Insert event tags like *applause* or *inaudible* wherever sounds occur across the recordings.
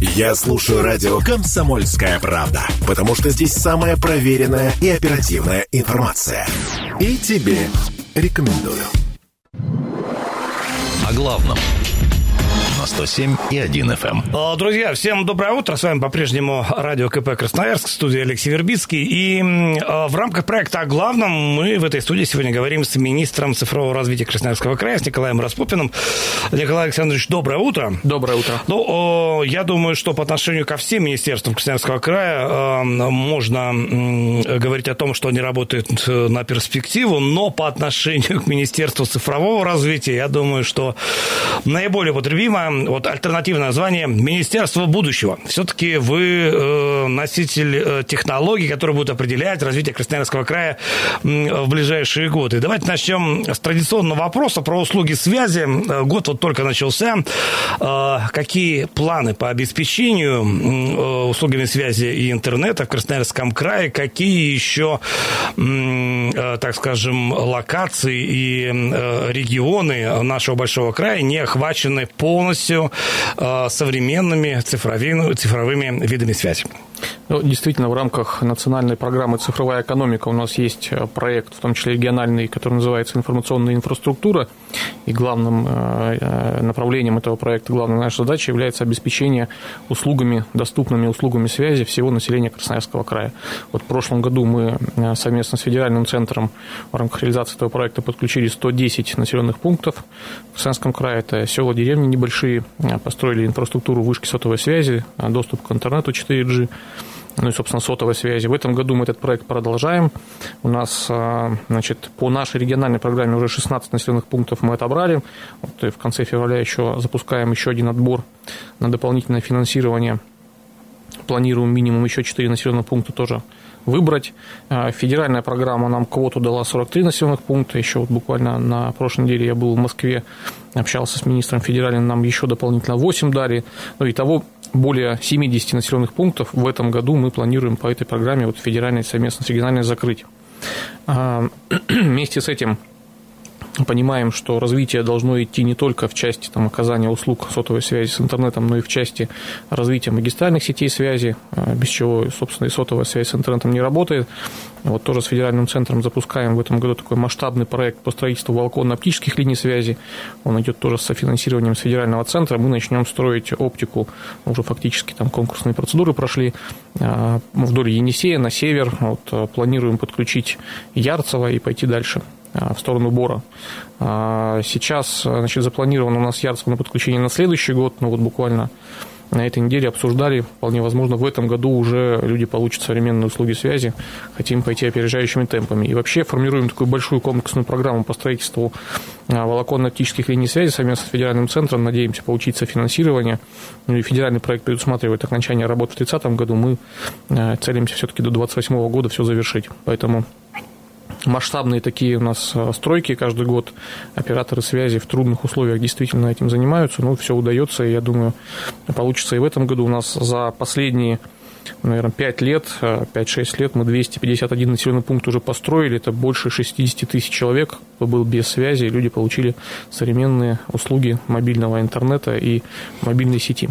Я слушаю радио «Комсомольская правда», потому что здесь самая проверенная и оперативная информация. И тебе рекомендую. О главном – 107 и 1 FM. Эм. Друзья, всем доброе утро. С вами по-прежнему радио КП Красноярск, студия Алексей Вербицкий. И в рамках проекта о главном мы в этой студии сегодня говорим с министром цифрового развития Красноярского края, с Николаем Распупиным. Николай Александрович, доброе утро. Доброе утро. Ну, я думаю, что по отношению ко всем министерствам Красноярского края можно говорить о том, что они работают э, на перспективу, но по отношению к Министерству цифрового развития, я думаю, что наиболее употребимо вот альтернативное название Министерство будущего. Все-таки вы э, носитель э, технологий, которые будут определять развитие Красноярского края в ближайшие годы. Давайте начнем с традиционного вопроса про услуги связи. Э, год вот только начался. Какие планы по обеспечению услугами связи и интернета в Красноярском крае? Какие еще, так скажем, локации и регионы нашего большого края не охвачены полностью э, современными цифровыми, цифровыми видами связи. Ну, действительно, в рамках национальной программы «Цифровая экономика» у нас есть э, проект, в том числе региональный, который называется «Информационная инфраструктура». И главным э, э, направлением этого проекта, главной нашей задачей является обеспечение услугами, доступными услугами связи всего населения Красноярского края. Вот в прошлом году мы совместно с федеральным центром в рамках реализации этого проекта подключили 110 населенных пунктов в Красноярском крае. Это села, деревни небольшие, построили инфраструктуру вышки сотовой связи, доступ к интернету 4G, ну и, собственно, сотовой связи. В этом году мы этот проект продолжаем. У нас, а, значит, по нашей региональной программе уже 16 населенных пунктов мы отобрали. Вот и в конце февраля еще запускаем еще один отбор на дополнительное финансирование. Планируем минимум еще 4 населенных пункта тоже выбрать. А, федеральная программа нам квоту дала 43 населенных пункта. Еще вот буквально на прошлой неделе я был в Москве, общался с министром федеральным, нам еще дополнительно 8 дали. Ну, и того более 70 населенных пунктов в этом году мы планируем по этой программе вот федеральной совместно с региональной закрыть. А, *clears throat* вместе с этим понимаем, что развитие должно идти не только в части там, оказания услуг сотовой связи с интернетом, но и в части развития магистральных сетей связи, а, без чего, собственно, и сотовая связь с интернетом не работает. Вот тоже с федеральным центром запускаем в этом году такой масштабный проект по строительству волоконно-оптических линий связи. Он идет тоже с софинансированием с федерального центра. Мы начнем строить оптику, уже фактически там конкурсные процедуры прошли а, вдоль Енисея на север. Вот, а, планируем подключить Ярцево и пойти дальше. А, в сторону Бора. А, сейчас значит, запланировано у нас Ярцево на подключение на следующий год, ну вот буквально на этой неделе обсуждали, вполне возможно, в этом году уже люди получат современные услуги связи, хотим пойти опережающими темпами. И вообще формируем такую большую комплексную программу по строительству а, волоконно-оптических линий связи совместно с федеральным центром, надеемся получить софинансирование. Ну и федеральный проект предусматривает окончание работы в 2030 году, мы целимся все-таки до 2028 года все завершить. Поэтому масштабные такие у нас э, стройки каждый год. Операторы связи в трудных условиях действительно этим занимаются. Ну, все удается, и я думаю, получится и в этом году. У нас за последние наверное, 5 лет, 5-6 э, лет мы 251 населенный пункт уже построили. Это больше 60 тысяч человек, был без связи, люди получили современные услуги мобильного интернета и мобильной сети.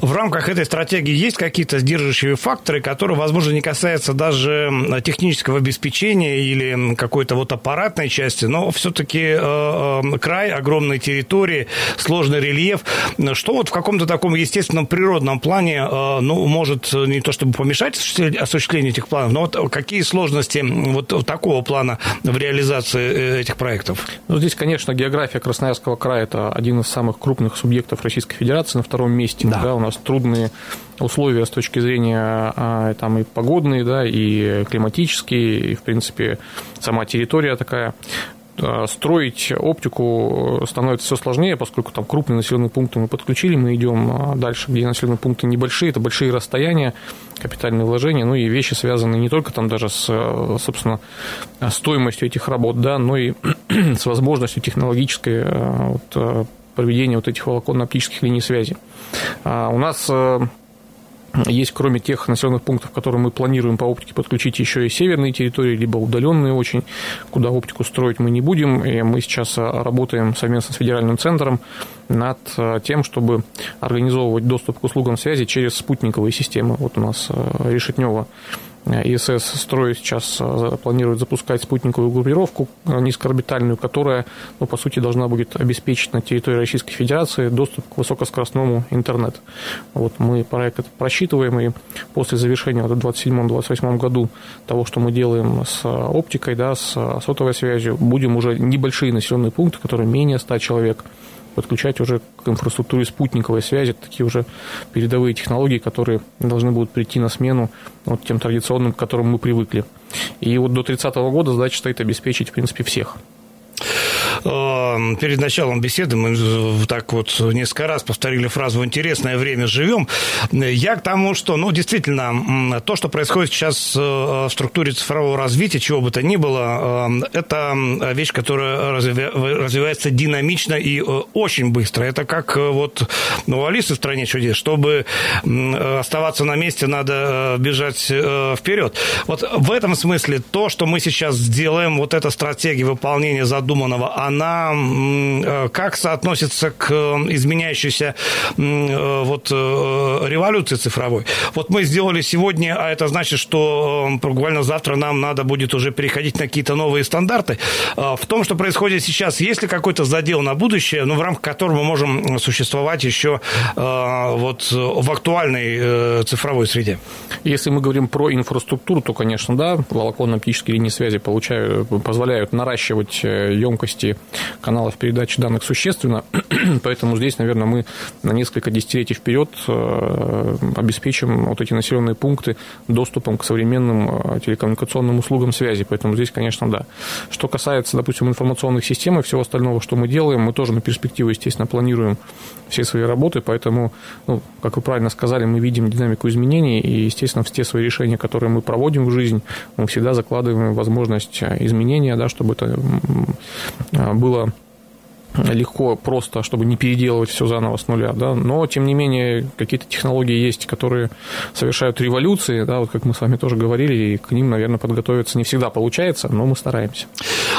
В рамках этой стратегии есть какие-то сдерживающие факторы, которые, возможно, не касаются даже технического обеспечения или какой-то вот аппаратной части, но все-таки э, э, край, огромной территории, сложный рельеф, что вот в каком-то таком естественном природном плане, э, ну, может не то чтобы помешать осуществлению этих планов, но вот какие сложности вот такого плана в реализации этих проектов? Ну, здесь, конечно, география Красноярского края – это один из самых крупных субъектов Российской Федерации на втором месте. Да. Да, у нас трудные условия с точки зрения а, там и погодные, да, и климатические, и, в принципе, сама территория такая а, строить оптику становится все сложнее, поскольку там крупные населенные пункты мы подключили, мы идем а, дальше, где населенные пункты небольшие, это большие расстояния, капитальные вложения, ну и вещи связаны не только там даже с, собственно, стоимостью этих работ, да, но и *clears throat* с возможностью технологической вот, проведения вот этих волоконно-оптических линий связи. А, у нас э, есть, кроме тех населенных пунктов, которые мы планируем по оптике подключить, еще и северные территории, либо удаленные очень, куда оптику строить мы не будем. И мы сейчас работаем совместно с федеральным центром над тем, чтобы организовывать доступ к услугам связи через спутниковые системы. Вот у нас Решетнева ИСС строит сейчас, э, планирует запускать спутниковую группировку э, низкоорбитальную, которая, ну, по сути, должна будет обеспечить на территории Российской Федерации доступ к высокоскоростному интернету. Вот мы проект просчитываем, и после завершения в 2027-2028 году того, что мы делаем с оптикой, да, с сотовой связью, будем уже небольшие населенные пункты, которые менее 100 человек, подключать уже к инфраструктуре спутниковой связи, такие уже передовые технологии, которые должны будут прийти на смену вот тем традиционным, к которым мы привыкли. И вот до 30 года задача стоит обеспечить, в принципе, всех. Эм, перед началом беседы мы так вот несколько раз повторили фразу «в интересное время живем». Я к тому, что, ну, действительно, то, что происходит сейчас э, в структуре цифрового развития, чего бы то ни было, э, это вещь, которая развивается динамично и э, очень быстро. Это как вот ну, Алисы в «Стране чудес». Чтобы оставаться на месте, надо бежать вперед. Вот в этом смысле то, что мы сейчас сделаем, вот эта стратегия выполнения задуманного, она э, как соотносится к э, изменяющейся э, вот революции цифровой? Вот мы сделали сегодня, а это значит, что буквально завтра нам надо будет уже переходить на какие-то новые стандарты. В том, что происходит сейчас, есть ли какой-то задел на будущее, ну, в рамках которого мы можем существовать еще вот в актуальной цифровой среде? Если мы говорим про инфраструктуру, то, конечно, да, волоконно-оптические линии связи получают, позволяют наращивать емкости каналов передачи данных существенно, *clears throat* поэтому здесь, наверное, мы на несколько десятилетий вперед э, обеспечим вот эти населенные пункты доступом к современным э, телекоммуникационным услугам связи, поэтому здесь, конечно, да. Что касается, допустим, информационных систем и всего остального, что мы делаем, мы тоже на перспективу, естественно, планируем все свои работы, поэтому, ну, как вы правильно сказали, мы видим динамику изменений, и, естественно, все свои решения, которые мы проводим в жизнь, мы всегда закладываем возможность э, изменения, да, чтобы это было легко, просто, чтобы не переделывать все заново с нуля, да, но, тем не менее, какие-то технологии есть, которые совершают революции, да, вот как мы с вами тоже говорили, и к ним, наверное, подготовиться не всегда получается, но мы стараемся.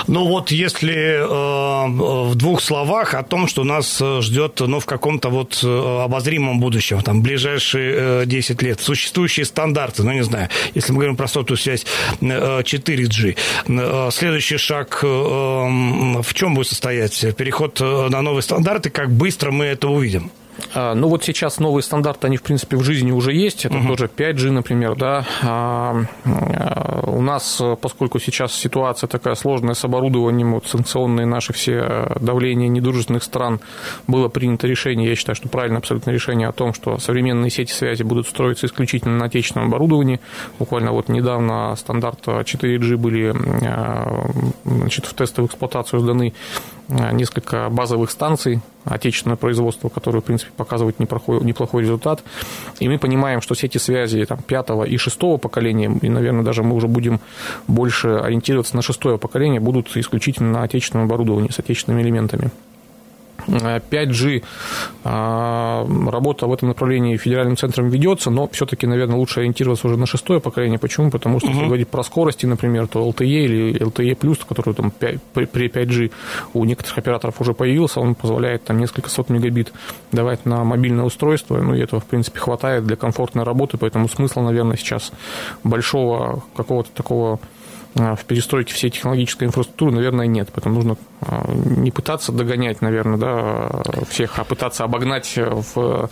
Ну вот, если э, в двух словах о том, что нас ждет, ну, в каком-то вот э, обозримом будущем, там, ближайшие э, 10 лет, существующие стандарты, ну, не знаю, если мы говорим про сотовую связь э, 4G, э, следующий шаг э, в чем будет состоять? Переход переход э, на новые стандарты, как быстро мы это увидим? А, ну вот сейчас новые стандарты, они в принципе в жизни уже есть. Это угу. тоже 5G, например, да. А, а, у нас, поскольку сейчас ситуация такая сложная с оборудованием, вот санкционные наши все давления недружественных стран, было принято решение, я считаю, что правильное абсолютно решение о том, что современные сети связи будут строиться исключительно на отечественном оборудовании. Буквально вот недавно стандарт 4G были значит, в тестовую эксплуатацию сданы несколько базовых станций отечественного производства, которые, в принципе, показывают неплохой, неплохой результат. И мы понимаем, что сети связи там, пятого и шестого поколения, и, наверное, даже мы уже будем больше ориентироваться на шестое поколение, будут исключительно на отечественном оборудовании с отечественными элементами. 5G а, работа в этом направлении федеральным центром ведется, но все-таки, наверное, лучше ориентироваться уже на шестое поколение. Почему? Потому что, угу. если говорить про скорости, например, то LTE или LTE+, который там 5, при 5G у некоторых операторов уже появился, он позволяет там несколько сот мегабит давать на мобильное устройство, ну и этого, в принципе, хватает для комфортной работы, поэтому смысла, наверное, сейчас большого какого-то такого в перестройке всей технологической инфраструктуры, наверное, нет. Поэтому нужно а, не пытаться догонять, наверное, да, всех, а пытаться обогнать в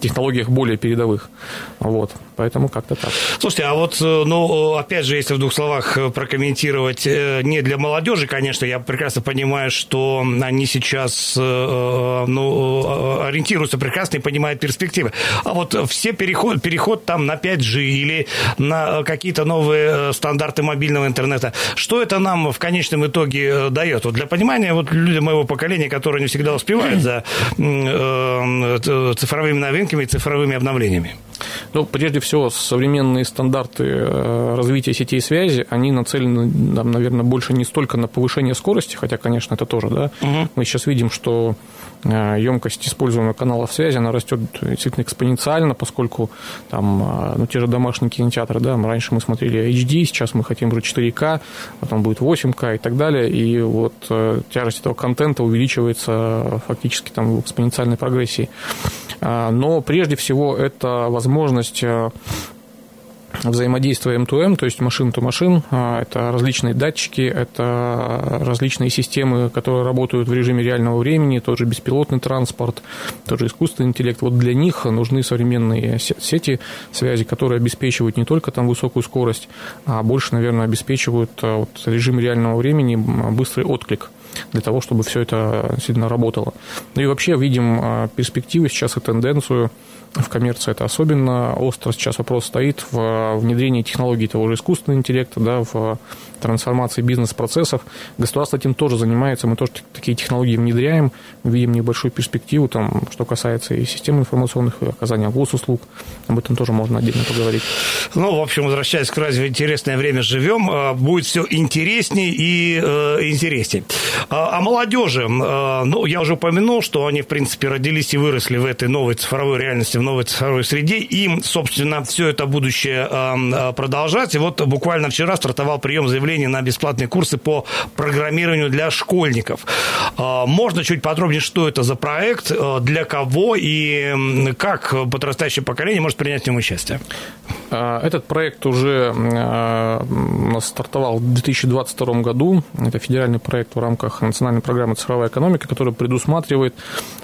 технологиях более передовых. Вот. Поэтому как-то так. Слушайте, а вот, э, ну, опять же, если в двух словах э, прокомментировать, э, не для молодежи, конечно, я прекрасно понимаю, что они сейчас, ну, ориентируются прекрасно и понимают перспективы. А вот все переход, переход там на 5G или на какие-то новые стандарты мобильного интернета, что это нам в конечном итоге дает? Вот для понимания, вот люди моего поколения, которые не всегда успевают за цифровыми новинками и цифровыми обновлениями. Ну, прежде всего, современные стандарты э, развития сетей связи, они нацелены, там, наверное, больше не столько на повышение скорости, хотя, конечно, это тоже, да. Угу. Мы сейчас видим, что э, емкость используемых каналов связи, она растет действительно экспоненциально, поскольку там, э, ну, те же домашние кинотеатры, да, раньше мы смотрели HD, сейчас мы хотим уже 4К, потом будет 8К и так далее, и вот тяжесть этого контента увеличивается фактически там в экспоненциальной прогрессии. А, но прежде всего это возможность э, взаимодействия M2M, то есть машин-то-машин. А, это различные датчики, это различные системы, которые работают в режиме реального времени, тот же беспилотный транспорт, тот же искусственный интеллект. Вот для них нужны современные сети связи, которые обеспечивают не только там высокую скорость, а больше, наверное, обеспечивают э, вот, режим реального времени, быстрый отклик для того, чтобы все это сильно работало. Ну и вообще видим а, перспективы сейчас и тенденцию в коммерции это особенно остро сейчас вопрос стоит в внедрении технологий того же искусственного интеллекта, да, в трансформации бизнес-процессов. Государство этим тоже занимается, мы тоже такие технологии внедряем, видим небольшую перспективу, там, что касается и систем информационных, и оказания госуслуг, об этом тоже можно отдельно поговорить. Ну, в общем, возвращаясь к разве интересное время живем, а, будет все интереснее и э, интереснее. А, о молодежи, э, ну, я уже упомянул, что они, в принципе, родились и выросли в этой новой цифровой реальности, в новой цифровой среде, им, собственно, все это будущее продолжать. И вот буквально вчера стартовал прием заявление на бесплатные курсы по программированию для школьников. А, можно чуть подробнее, что это за проект, а, для кого и как подрастающее поколение может принять в нем участие? А, этот проект уже стартовал в 2022 году. Это федеральный проект в рамках национальной программы «Цифровая экономика», который предусматривает,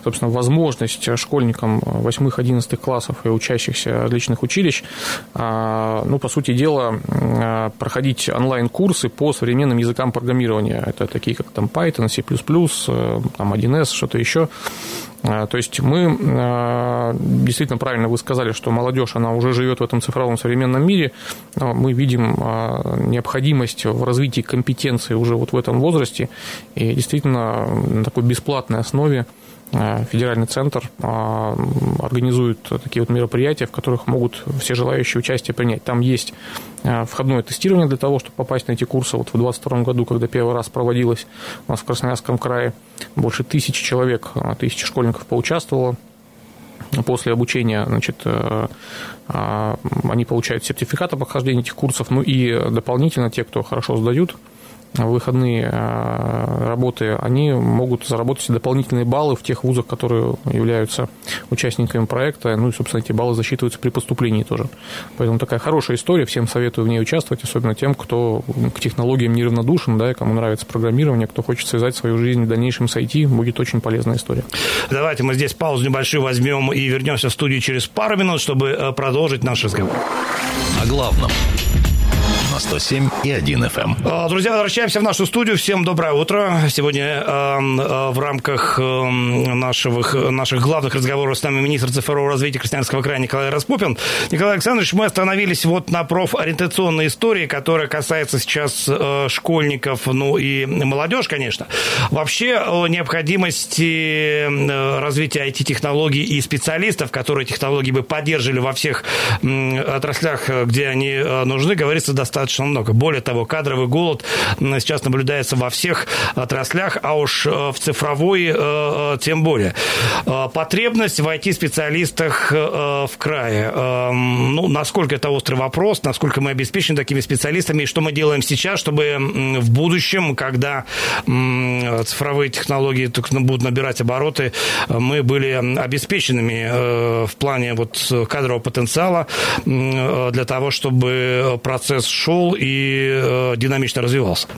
собственно, возможность школьникам 8-11 классов и учащихся различных училищ, ну, по сути дела, проходить онлайн-курс курсы по современным языкам программирования. Это такие, как там Python, C++, э, там 1С, что-то еще. Э, то есть мы, э, действительно правильно вы сказали, что молодежь, она уже живет в этом цифровом современном мире. Мы видим необходимость в развитии компетенции уже вот в этом возрасте. И действительно на такой бесплатной основе федеральный центр э, организует такие вот мероприятия, в которых могут все желающие участие принять. Там есть э, входное тестирование для того, чтобы попасть на эти курсы. Вот в 2022 году, когда первый раз проводилось у нас в Красноярском крае, больше тысячи человек, тысячи школьников поучаствовало. После обучения значит, они получают сертификат о прохождении этих курсов, ну и дополнительно те, кто хорошо сдают выходные э, работы, они могут заработать дополнительные баллы в тех вузах, которые являются участниками проекта. Ну и, собственно, эти баллы засчитываются при поступлении тоже. Поэтому такая хорошая история. Всем советую в ней участвовать, особенно тем, кто к технологиям неравнодушен, да, кому нравится программирование, кто хочет связать свою жизнь в дальнейшем с IT, будет очень полезная история. Давайте мы здесь паузу небольшую возьмем и вернемся в студию через пару минут, чтобы э, продолжить наш разговор. О главном на 107 и 1 FM. Эм. А, друзья, возвращаемся в нашу студию. Всем доброе утро. Сегодня э, в рамках э, наших, наших главных разговоров с нами министр цифрового развития Красноярского края Николай Распупин. Николай Александрович, мы остановились вот на профориентационной истории, которая касается сейчас э, школьников, ну и молодежь, конечно. Вообще о необходимости развития IT-технологий и специалистов, которые технологии бы поддерживали во всех отраслях, где они нужны, говорится достаточно достаточно много. Более того, кадровый голод сейчас наблюдается во всех отраслях, а уж э, в цифровой э, э, тем более. Потребность в IT-специалистах в крае. Ну, насколько это острый вопрос, насколько мы обеспечены такими специалистами, и что мы делаем сейчас, чтобы в будущем, когда цифровые технологии будут набирать обороты, мы были обеспеченными в плане вот кадрового потенциала для того, чтобы процесс шел шел и э, динамично развивался.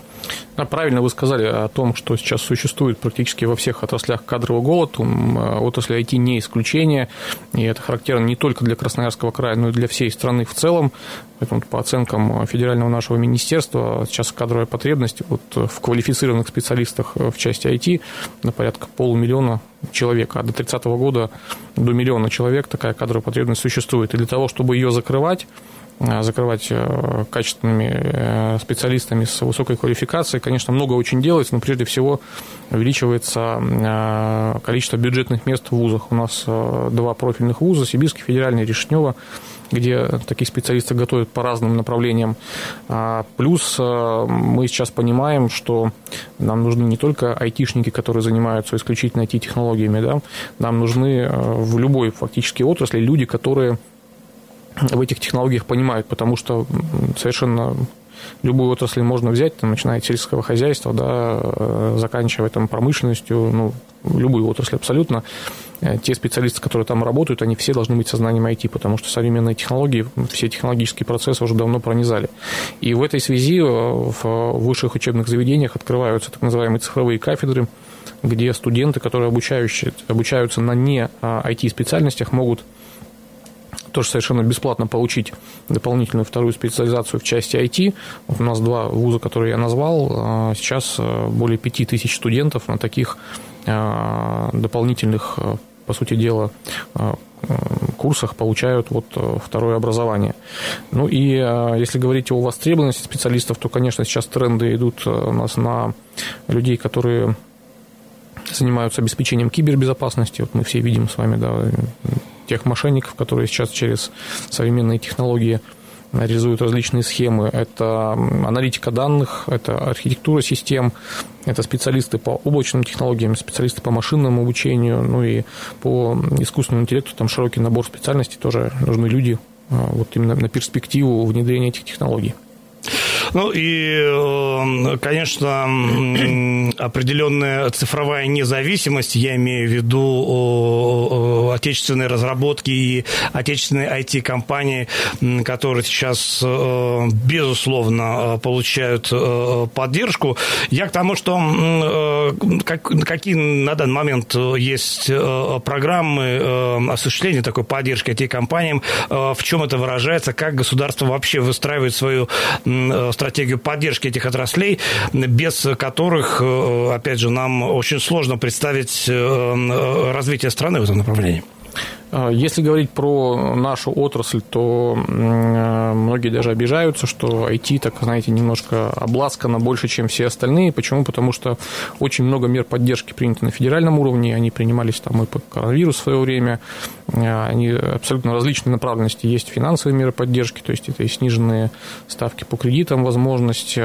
А правильно вы сказали о том, что сейчас существует практически во всех отраслях кадровый голод. Э, отрасль IT не исключение, и это характерно не только для Красноярского края, но и для всей страны в целом. Поэтому по оценкам федерального нашего министерства сейчас кадровая потребность вот в квалифицированных специалистах в части IT на порядка полумиллиона человек, а до 30 года до миллиона человек такая кадровая потребность существует. И для того, чтобы ее закрывать, закрывать качественными специалистами с высокой квалификацией. Конечно, много очень делается, но прежде всего увеличивается количество бюджетных мест в вузах. У нас два профильных вуза, Сибирский федеральный, Решнева, где такие специалисты готовят по разным направлениям. А, плюс э, мы сейчас понимаем, что нам нужны не только айтишники, которые занимаются исключительно IT-технологиями, да, нам нужны э, в любой фактически отрасли люди, которые в этих технологиях понимают, потому что совершенно любую отрасль можно взять, там, начиная от сельского хозяйства, да, э, заканчивая там, промышленностью, ну, любую отрасль абсолютно. Э, те специалисты, которые там работают, они все должны быть сознанием IT, потому что современные технологии, все технологические процессы уже давно пронизали. И в этой связи э, в высших учебных заведениях открываются так называемые цифровые кафедры, где студенты, которые обучаются на не IT-специальностях, могут тоже совершенно бесплатно получить дополнительную вторую специализацию в части IT. Вот у нас два вуза, которые я назвал. А, сейчас э, более пяти тысяч студентов на таких а, дополнительных, э, по сути дела, э, курсах получают вот второе образование. Ну и если говорить о востребованности специалистов, то, конечно, сейчас тренды идут у нас на людей, которые занимаются обеспечением кибербезопасности. Вот мы все видим с вами, да, тех мошенников, которые сейчас через современные технологии реализуют различные схемы. Это аналитика данных, это архитектура систем, это специалисты по облачным технологиям, специалисты по машинному обучению, ну и по искусственному интеллекту, там широкий набор специальностей, тоже нужны люди а, вот именно на перспективу внедрения этих технологий. Ну и, эм, конечно, определенная цифровая независимость, я имею в виду отечественные разработки и отечественные IT-компании, которые сейчас, э, безусловно, получают э, поддержку. Я к тому, что какие на данный момент есть э, программы осуществления такой поддержки IT-компаниям, в чем это выражается, как государство вообще выстраивает свою стратегию поддержки этих отраслей, без которых, э, опять же, нам очень сложно представить э, развитие страны в этом направлении. А, если говорить про нашу отрасль, то многие даже обижаются, что IT, так знаете, немножко обласкано больше, чем все остальные. Почему? Потому что очень много мер поддержки принято на федеральном уровне, они принимались там и по коронавирусу в свое время, а, они абсолютно различные направленности. Есть финансовые меры поддержки, то есть это и сниженные ставки по кредитам, возможность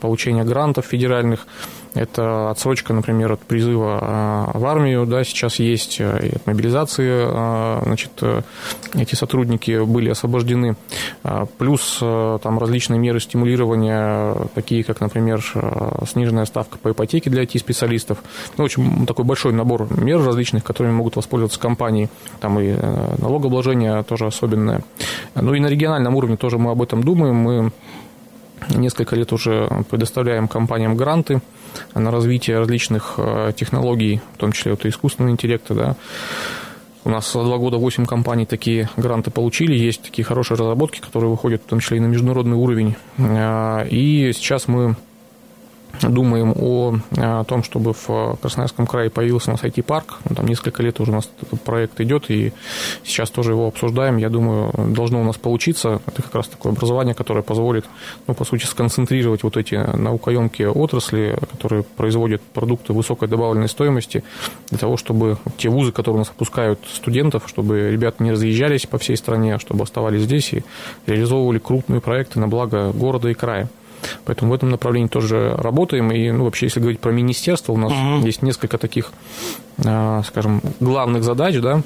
получения грантов федеральных, это отсрочка, например, от призыва в армию, да, сейчас есть, и от мобилизации значит, э, эти сотрудники были освобождены. Плюс э, там различные меры стимулирования, такие как, например, э, сниженная ставка по ипотеке для IT-специалистов. Ну, в общем, такой большой набор мер различных, которыми могут воспользоваться компании. Там и налогообложение тоже особенное. Ну и на региональном уровне тоже мы об этом думаем. Мы несколько лет уже предоставляем компаниям гранты на развитие различных технологий, в том числе вот искусственного интеллекта, да, у нас за два года 8 компаний такие гранты получили. Есть такие хорошие разработки, которые выходят в том числе и на международный уровень. А, и сейчас мы думаем о, о том, чтобы в Красноярском крае появился у нас IT-парк. Ну, там несколько лет уже у нас этот проект идет, и сейчас тоже его обсуждаем. Я думаю, должно у нас получиться. Это как раз такое образование, которое позволит, ну, по сути, сконцентрировать вот эти наукоемкие отрасли, которые производят продукты высокой добавленной стоимости, для того, чтобы те вузы, которые у нас выпускают студентов, чтобы ребята не разъезжались по всей стране, а чтобы оставались здесь и реализовывали крупные проекты на благо города и края. Поэтому в этом направлении тоже работаем. И ну, вообще, если говорить про министерство, у нас угу. есть несколько таких, а, скажем, главных задач, да,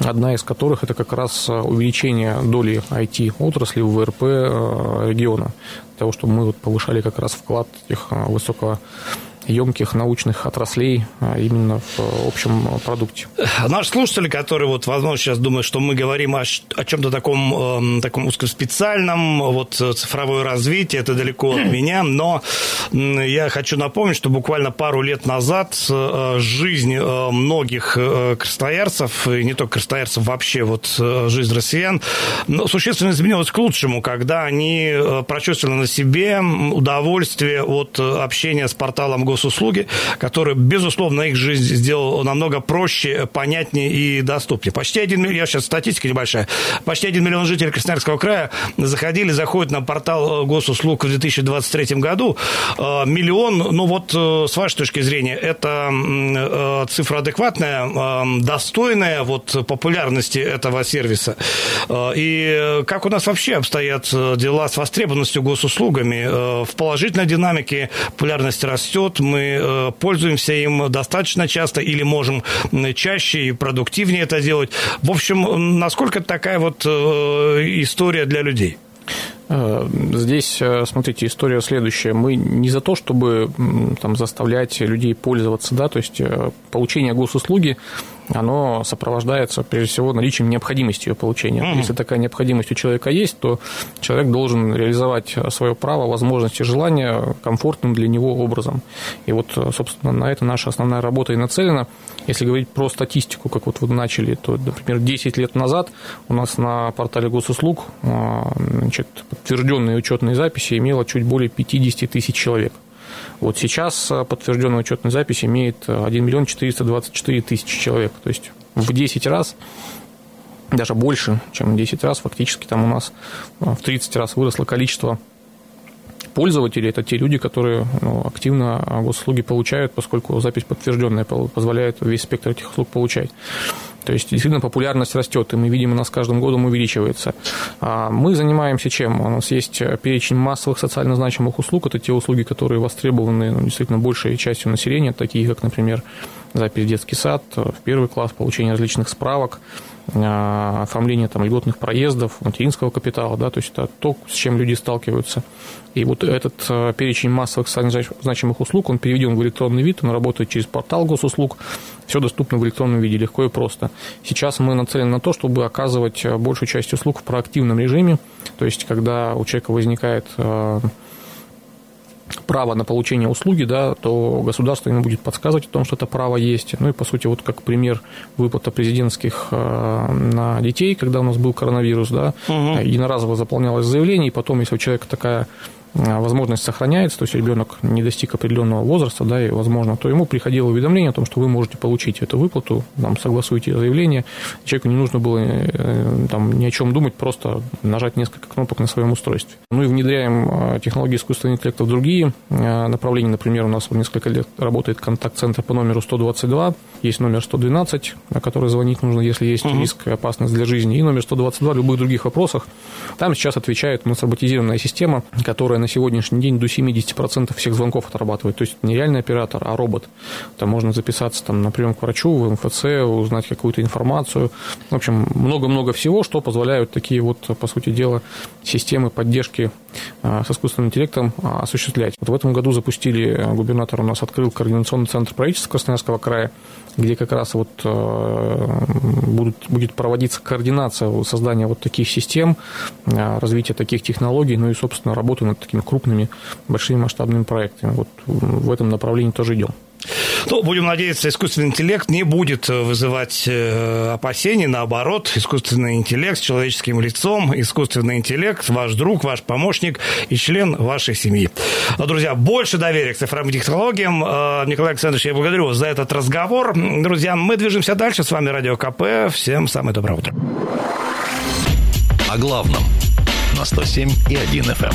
Одна из которых это как раз увеличение доли IT-отрасли в ВРП а, региона, для того, чтобы мы вот повышали как раз вклад этих а, высокого емких научных отраслей а, именно в общем продукте. Наши слушатели, которые, вот, возможно, сейчас думают, что мы говорим о, о чем-то таком, э, таком узкоспециальном, вот цифровое развитие, это далеко от меня, но я хочу напомнить, что буквально пару лет назад э, жизнь э, многих э, красноярцев, и не только красноярцев, вообще вот э, жизнь россиян, существенно изменилась к лучшему, когда они э, прочувствовали на себе удовольствие от общения с порталом госуслуги, который, безусловно, их жизнь сделал намного проще, понятнее и доступнее. Почти один миллион, я сейчас статистика небольшая, почти один миллион жителей Красноярского края заходили, заходят на портал э, госуслуг в 2023 году. Э, миллион, ну вот с вашей точки зрения, это цифра адекватная, достойная вот популярности этого сервиса. И как у нас вообще обстоят дела с востребованностью госуслугами? В положительной динамике популярность растет, мы пользуемся им достаточно часто или можем чаще и продуктивнее это делать. В общем, насколько такая вот история для людей? Э, здесь, э, смотрите, история следующая. Мы не за то, чтобы там, заставлять людей пользоваться, да, то есть э, получение госуслуги оно сопровождается, прежде всего, наличием необходимости ее получения. Mm-hmm. Если такая необходимость у человека есть, то человек должен реализовать свое право, возможности, желания комфортным для него образом. И вот, собственно, на это наша основная работа и нацелена. Если говорить про статистику, как вот вы начали, то, например, 10 лет назад у нас на портале госуслуг а, значит, подтвержденные учетные записи имело чуть более 50 тысяч человек. Вот сейчас э, подтвержденная учетная запись имеет 1 миллион 424 тысячи человек. То есть в 10 раз даже больше, чем 10 раз, фактически там у нас э, в 30 раз выросло количество пользователей. Это те люди, которые ну, активно госуслуги получают, поскольку запись подтвержденная позволяет весь спектр этих услуг получать. То есть, действительно, популярность растет, и мы видим, она с каждым годом увеличивается. А мы занимаемся чем? У нас есть перечень массовых социально значимых услуг. Это те услуги, которые востребованы ну, действительно большей частью населения, такие как, например, запись в детский сад, в первый класс, получение различных справок, а, оформление там, льготных проездов, материнского капитала, да, то есть это то, с чем люди сталкиваются. И вот этот а, перечень массовых значимых услуг, он переведен в электронный вид, он работает через портал госуслуг, все доступно в электронном виде, легко и просто. Сейчас мы нацелены на то, чтобы оказывать большую часть услуг в проактивном режиме, то есть когда у человека возникает право на получение услуги, да, то государство ему будет подсказывать о том, что это право есть. Ну и, по сути, вот как пример выплата президентских э, на детей, когда у нас был коронавирус, да, угу. единоразово заполнялось заявление, и потом, если у человека такая возможность сохраняется, то есть ребенок не достиг определенного возраста, да, и возможно, то ему приходило уведомление о том, что вы можете получить эту выплату, там, согласуйте заявление, человеку не нужно было э, там, ни о чем думать, просто нажать несколько кнопок на своем устройстве. Ну и внедряем технологии искусственного интеллекта в другие направления, например, у нас несколько лет работает контакт-центр по номеру 122, есть номер 112, на который звонить нужно, если есть угу. риск и опасность для жизни, и номер 122 в любых других вопросах. Там сейчас отвечает у нас роботизированная система, которая на сегодняшний день до 70% всех звонков отрабатывает. То есть не реальный оператор, а робот. Там можно записаться там, на прием к врачу, в МФЦ, узнать какую-то информацию. В общем, много-много всего, что позволяют такие вот, по сути дела, системы поддержки с искусственным интеллектом а, осуществлять. Вот в этом году запустили, э, губернатор у нас открыл координационный центр правительства Красноярского края, где как раз вот э, будут, будет проводиться координация создания вот таких систем, э, развития таких технологий, ну и, собственно, работы над такими крупными, большими масштабными проектами. Вот в этом направлении тоже идем. Ну, будем надеяться, искусственный интеллект не будет э, вызывать э, опасений, наоборот, искусственный интеллект с человеческим лицом, искусственный интеллект, ваш друг, ваш помощник и член вашей семьи. Друзья, больше доверия к цифровым технологиям. Э, Николай Александрович, я благодарю вас за этот разговор. Друзья, мы движемся дальше. С вами Радио КП. Всем самое доброе утро. О главном на 107 и 1 FM.